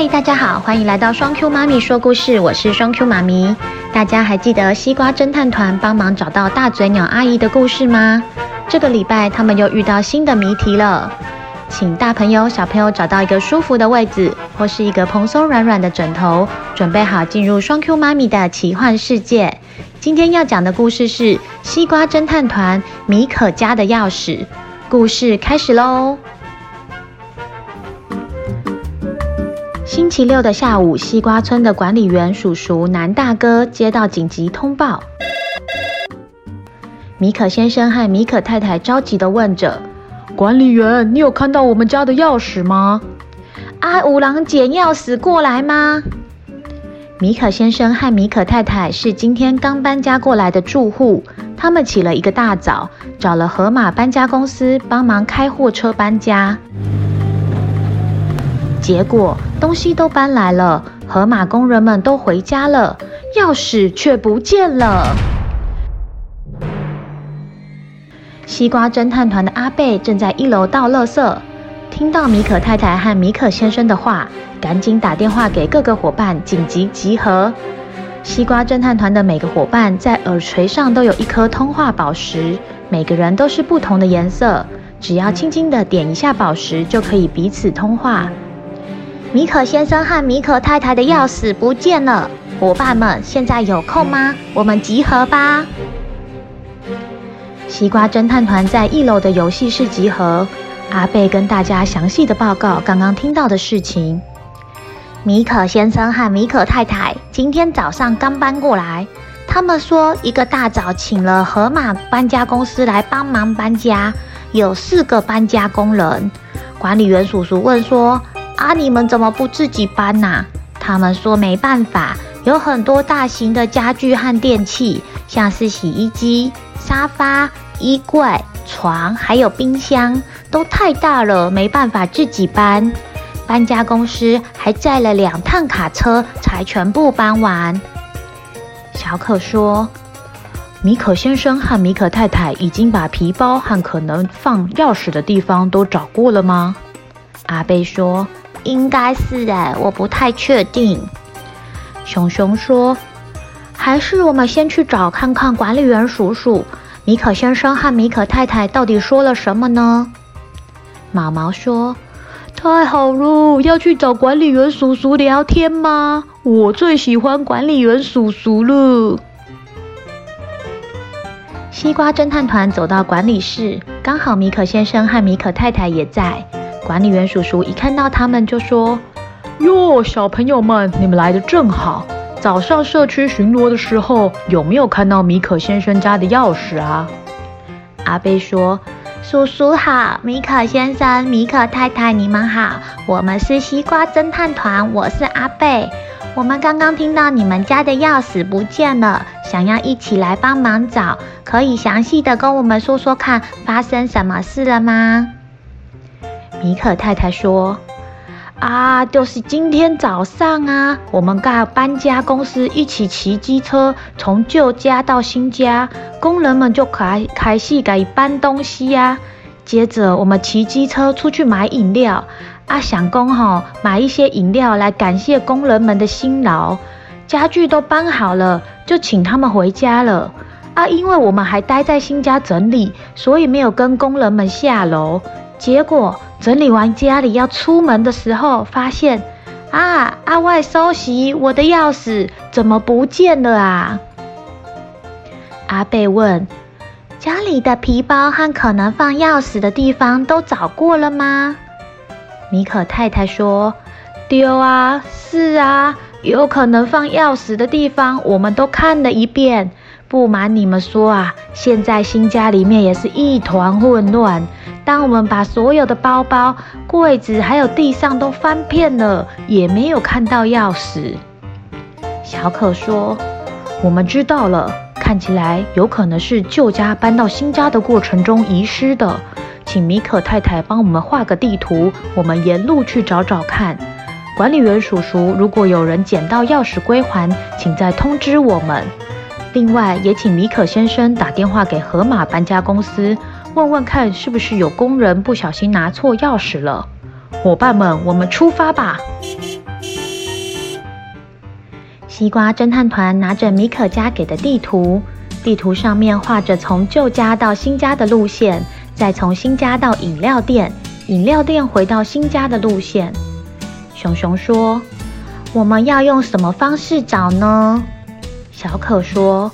嗨，大家好，欢迎来到双 Q 妈咪说故事，我是双 Q 妈咪。大家还记得西瓜侦探团帮忙找到大嘴鸟阿姨的故事吗？这个礼拜他们又遇到新的谜题了，请大朋友小朋友找到一个舒服的位置，或是一个蓬松软软的枕头，准备好进入双 Q 妈咪的奇幻世界。今天要讲的故事是西瓜侦探团米可家的钥匙。故事开始喽！星期六的下午，西瓜村的管理员叔叔南大哥接到紧急通报。米可先生和米可太太着急地问着：“管理员，你有看到我们家的钥匙吗？”“啊，五郎捡钥匙过来吗？”米可先生和米可太太是今天刚搬家过来的住户，他们起了一个大早，找了河马搬家公司帮忙开货车搬家。结果东西都搬来了，河马工人们都回家了，钥匙却不见了。西瓜侦探团的阿贝正在一楼倒垃圾，听到米可太太和米可先生的话，赶紧打电话给各个伙伴紧急集合。西瓜侦探团的每个伙伴在耳垂上都有一颗通话宝石，每个人都是不同的颜色，只要轻轻的点一下宝石，就可以彼此通话。米可先生和米可太太的钥匙不见了，伙伴们现在有空吗？我们集合吧。西瓜侦探团在一楼的游戏室集合，阿贝跟大家详细的报告刚刚听到的事情。米可先生和米可太太今天早上刚搬过来，他们说一个大早请了河马搬家公司来帮忙搬家，有四个搬家工人。管理员叔叔问说。啊！你们怎么不自己搬呐？他们说没办法，有很多大型的家具和电器，像是洗衣机、沙发、衣柜、床，还有冰箱，都太大了，没办法自己搬。搬家公司还载了两趟卡车，才全部搬完。小可说：“米可先生和米可太太已经把皮包和可能放钥匙的地方都找过了吗？”阿贝说。应该是哎，我不太确定。熊熊说：“还是我们先去找看看管理员叔叔，米可先生和米可太太到底说了什么呢？”毛毛说：“太好了，要去找管理员叔叔聊天吗？我最喜欢管理员叔叔了。”西瓜侦探团走到管理室，刚好米可先生和米可太太也在。管理员叔叔一看到他们就说：“哟，小朋友们，你们来的正好。早上社区巡逻的时候，有没有看到米可先生家的钥匙啊？”阿贝说：“叔叔好，米可先生、米可太太，你们好。我们是西瓜侦探团，我是阿贝。我们刚刚听到你们家的钥匙不见了，想要一起来帮忙找。可以详细的跟我们说说看，发生什么事了吗？”米可太太说：“啊，就是今天早上啊，我们跟搬家公司一起骑机车从旧家到新家，工人们就开开始给搬东西呀、啊。接着我们骑机车出去买饮料，啊，想工吼买一些饮料来感谢工人们的辛劳。家具都搬好了，就请他们回家了。啊，因为我们还待在新家整理，所以没有跟工人们下楼。结果。”整理完家里要出门的时候，发现啊，阿外收拾我的钥匙怎么不见了啊？阿贝问：“家里的皮包和可能放钥匙的地方都找过了吗？”米可太太说：“丢啊，是啊，有可能放钥匙的地方我们都看了一遍。不瞒你们说啊，现在新家里面也是一团混乱。”当我们把所有的包包、柜子还有地上都翻遍了，也没有看到钥匙。小可说：“我们知道了，看起来有可能是旧家搬到新家的过程中遗失的。请米可太太帮我们画个地图，我们沿路去找找看。管理员叔叔，如果有人捡到钥匙归还，请再通知我们。另外，也请米可先生打电话给河马搬家公司。”问问看，是不是有工人不小心拿错钥匙了？伙伴们，我们出发吧！西瓜侦探团拿着米可家给的地图，地图上面画着从旧家到新家的路线，再从新家到饮料店，饮料店回到新家的路线。熊熊说：“我们要用什么方式找呢？”小可说：“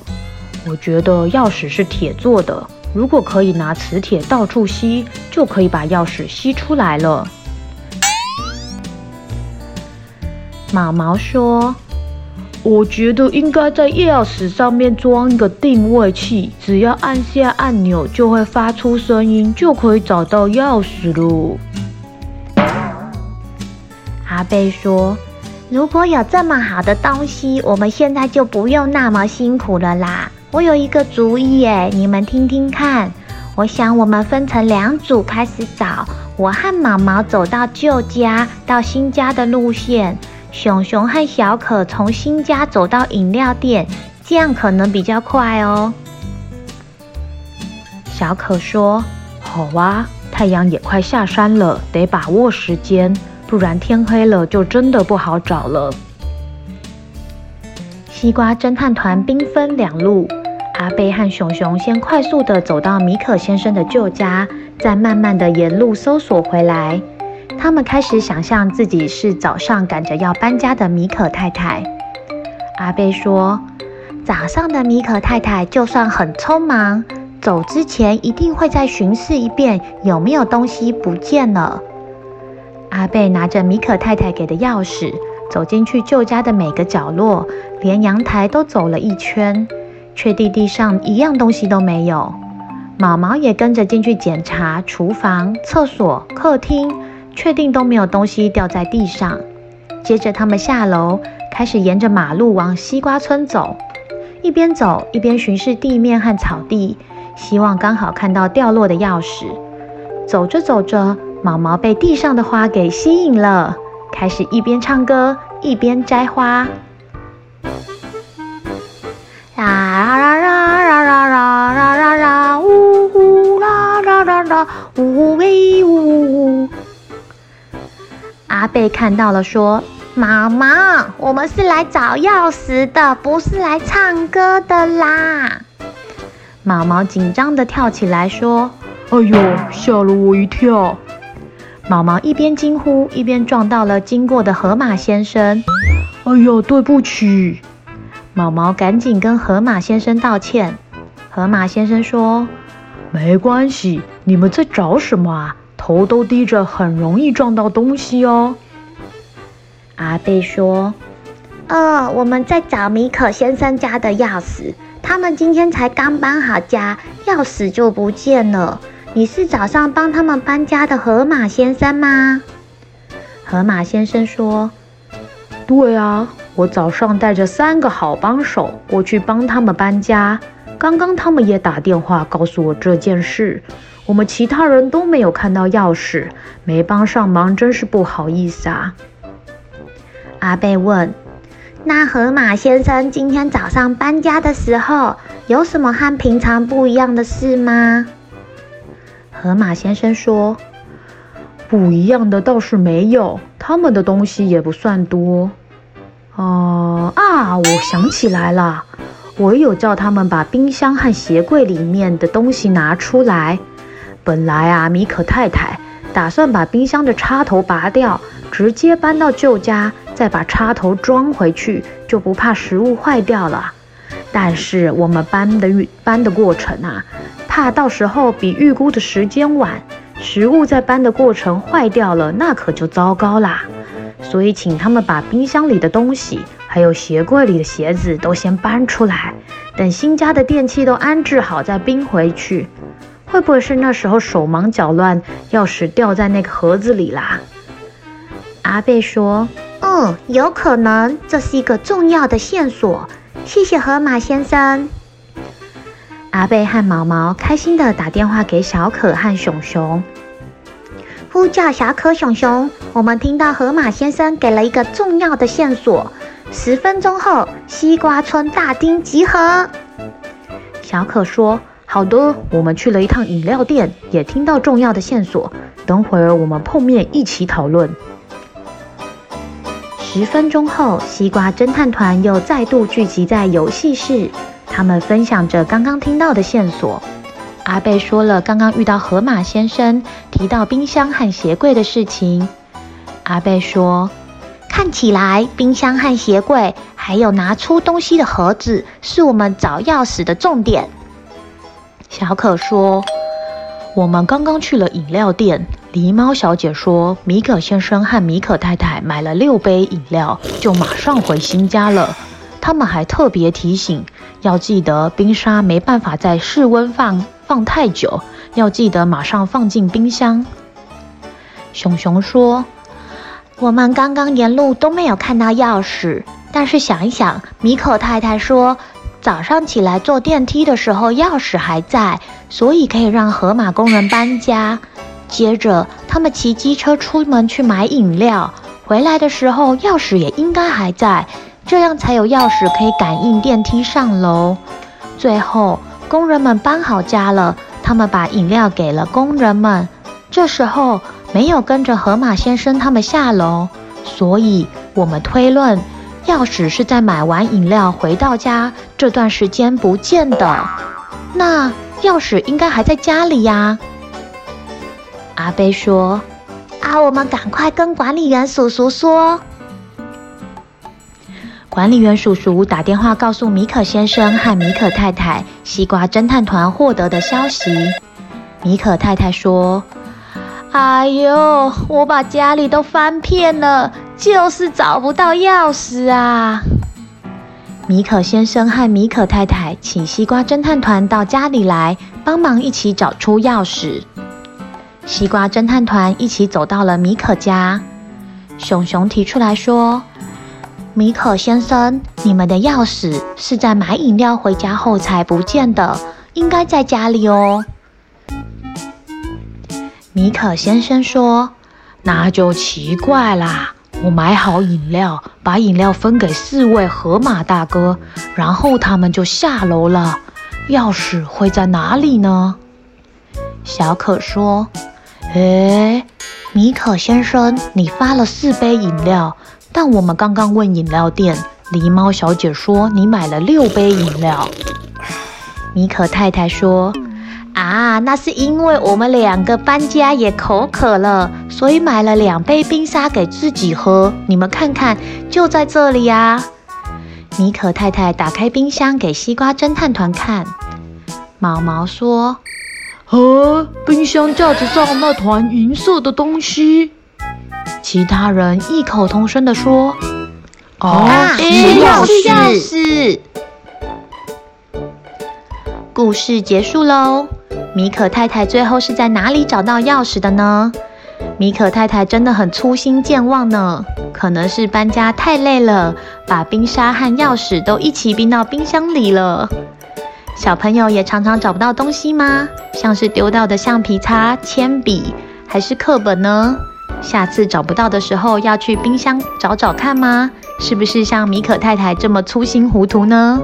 我觉得钥匙是铁做的，如果可以拿磁铁到处吸，就可以把钥匙吸出来了。”毛毛说：“我觉得应该在钥匙上面装一个定位器，只要按下按钮就会发出声音，就可以找到钥匙喽。”阿贝说。如果有这么好的东西，我们现在就不用那么辛苦了啦。我有一个主意耶，你们听听看。我想我们分成两组开始找，我和毛毛走到旧家到新家的路线，熊熊和小可从新家走到饮料店，这样可能比较快哦。小可说：“好哇，太阳也快下山了，得把握时间。”不然天黑了就真的不好找了。西瓜侦探团兵分两路，阿贝和熊熊先快速地走到米可先生的旧家，再慢慢地沿路搜索回来。他们开始想象自己是早上赶着要搬家的米可太太。阿贝说：“早上的米可太太就算很匆忙，走之前一定会再巡视一遍有没有东西不见了。”阿贝拿着米可太太给的钥匙，走进去旧家的每个角落，连阳台都走了一圈，确定地上一样东西都没有。毛毛也跟着进去检查厨房、厕所、客厅，确定都没有东西掉在地上。接着他们下楼，开始沿着马路往西瓜村走，一边走一边巡视地面和草地，希望刚好看到掉落的钥匙。走着走着。毛毛被地上的花给吸引了，开始一边唱歌一边摘花。啦啦啦啦啦啦啦啦啦，呜呼啦啦啦啦，呜喂呜。阿贝看到了，说：“毛毛，我们是来找钥匙的，不是来唱歌的啦。”毛毛紧张地跳起来说：“哎呦，吓了我一跳！”毛毛一边惊呼，一边撞到了经过的河马先生。哎呦，对不起！毛毛赶紧跟河马先生道歉。河马先生说：“没关系，你们在找什么啊？头都低着，很容易撞到东西哦。”阿贝说：“哦，我们在找米可先生家的钥匙，他们今天才刚搬好家，钥匙就不见了。”你是早上帮他们搬家的河马先生吗？河马先生说：“对啊，我早上带着三个好帮手过去帮他们搬家。刚刚他们也打电话告诉我这件事。我们其他人都没有看到钥匙，没帮上忙，真是不好意思啊。”阿贝问：“那河马先生今天早上搬家的时候，有什么和平常不一样的事吗？”河马先生说：“不一样的倒是没有，他们的东西也不算多。哦、啊，我想起来了，我有叫他们把冰箱和鞋柜里面的东西拿出来。本来啊，米可太太打算把冰箱的插头拔掉，直接搬到旧家，再把插头装回去，就不怕食物坏掉了。但是我们搬的搬的过程啊。”怕到时候比预估的时间晚，食物在搬的过程坏掉了，那可就糟糕啦。所以请他们把冰箱里的东西，还有鞋柜里的鞋子都先搬出来，等新家的电器都安置好再冰回去。会不会是那时候手忙脚乱，钥匙掉在那个盒子里啦？阿贝说：“嗯，有可能，这是一个重要的线索。谢谢河马先生。”阿贝和毛毛开心地打电话给小可和熊熊，呼叫小可、熊熊。我们听到河马先生给了一个重要的线索。十分钟后，西瓜村大厅集合。小可说：“好的，我们去了一趟饮料店，也听到重要的线索。等会儿我们碰面一起讨论。”十分钟后，西瓜侦探团又再度聚集在游戏室，他们分享着刚刚听到的线索。阿贝说了刚刚遇到河马先生提到冰箱和鞋柜的事情。阿贝说：“看起来冰箱和鞋柜还有拿出东西的盒子是我们找钥匙的重点。”小可说：“我们刚刚去了饮料店。”狸猫小姐说：“米可先生和米可太太买了六杯饮料，就马上回新家了。他们还特别提醒，要记得冰沙没办法在室温放放太久，要记得马上放进冰箱。”熊熊说：“我们刚刚沿路都没有看到钥匙，但是想一想，米可太太说早上起来坐电梯的时候钥匙还在，所以可以让河马工人搬家。”接着，他们骑机车出门去买饮料，回来的时候钥匙也应该还在，这样才有钥匙可以感应电梯上楼。最后，工人们搬好家了，他们把饮料给了工人们。这时候没有跟着河马先生他们下楼，所以我们推论，钥匙是在买完饮料回到家这段时间不见的。那钥匙应该还在家里呀。阿贝说：“啊，我们赶快跟管理员叔叔说。”管理员叔叔打电话告诉米可先生和米可太太，西瓜侦探团获得的消息。米可太太说：“哎呦，我把家里都翻遍了，就是找不到钥匙啊！”米可先生和米可太太请西瓜侦探团到家里来帮忙，一起找出钥匙。西瓜侦探团一起走到了米可家，熊熊提出来说：“米可先生，你们的钥匙是在买饮料回家后才不见的，应该在家里哦。”米可先生说：“那就奇怪啦，我买好饮料，把饮料分给四位河马大哥，然后他们就下楼了，钥匙会在哪里呢？”小可说。诶，米可先生，你发了四杯饮料，但我们刚刚问饮料店，狸猫小姐说你买了六杯饮料。米可太太说：“啊，那是因为我们两个搬家也口渴了，所以买了两杯冰沙给自己喝。你们看看，就在这里呀。”米可太太打开冰箱给西瓜侦探团看，毛毛说。和冰箱架子上那团银色的东西，其他人异口同声地说：“哦，是钥匙。”故事结束喽。米可太太最后是在哪里找到钥匙的呢？米可太太真的很粗心健忘呢，可能是搬家太累了，把冰沙和钥匙都一起冰到冰箱里了。小朋友也常常找不到东西吗？像是丢掉的橡皮擦、铅笔，还是课本呢？下次找不到的时候，要去冰箱找找看吗？是不是像米可太太这么粗心糊涂呢？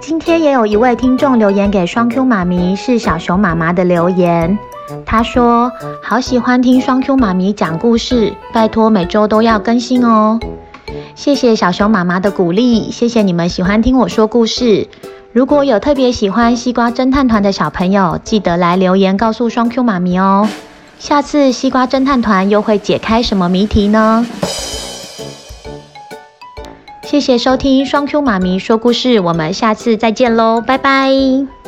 今天也有一位听众留言给双 Q 妈咪，是小熊妈妈的留言。她说：“好喜欢听双 Q 妈咪讲故事，拜托每周都要更新哦。”谢谢小熊妈妈的鼓励，谢谢你们喜欢听我说故事。如果有特别喜欢西瓜侦探团的小朋友，记得来留言告诉双 Q 妈咪哦。下次西瓜侦探团又会解开什么谜题呢？谢谢收听双 Q 妈咪说故事，我们下次再见喽，拜拜。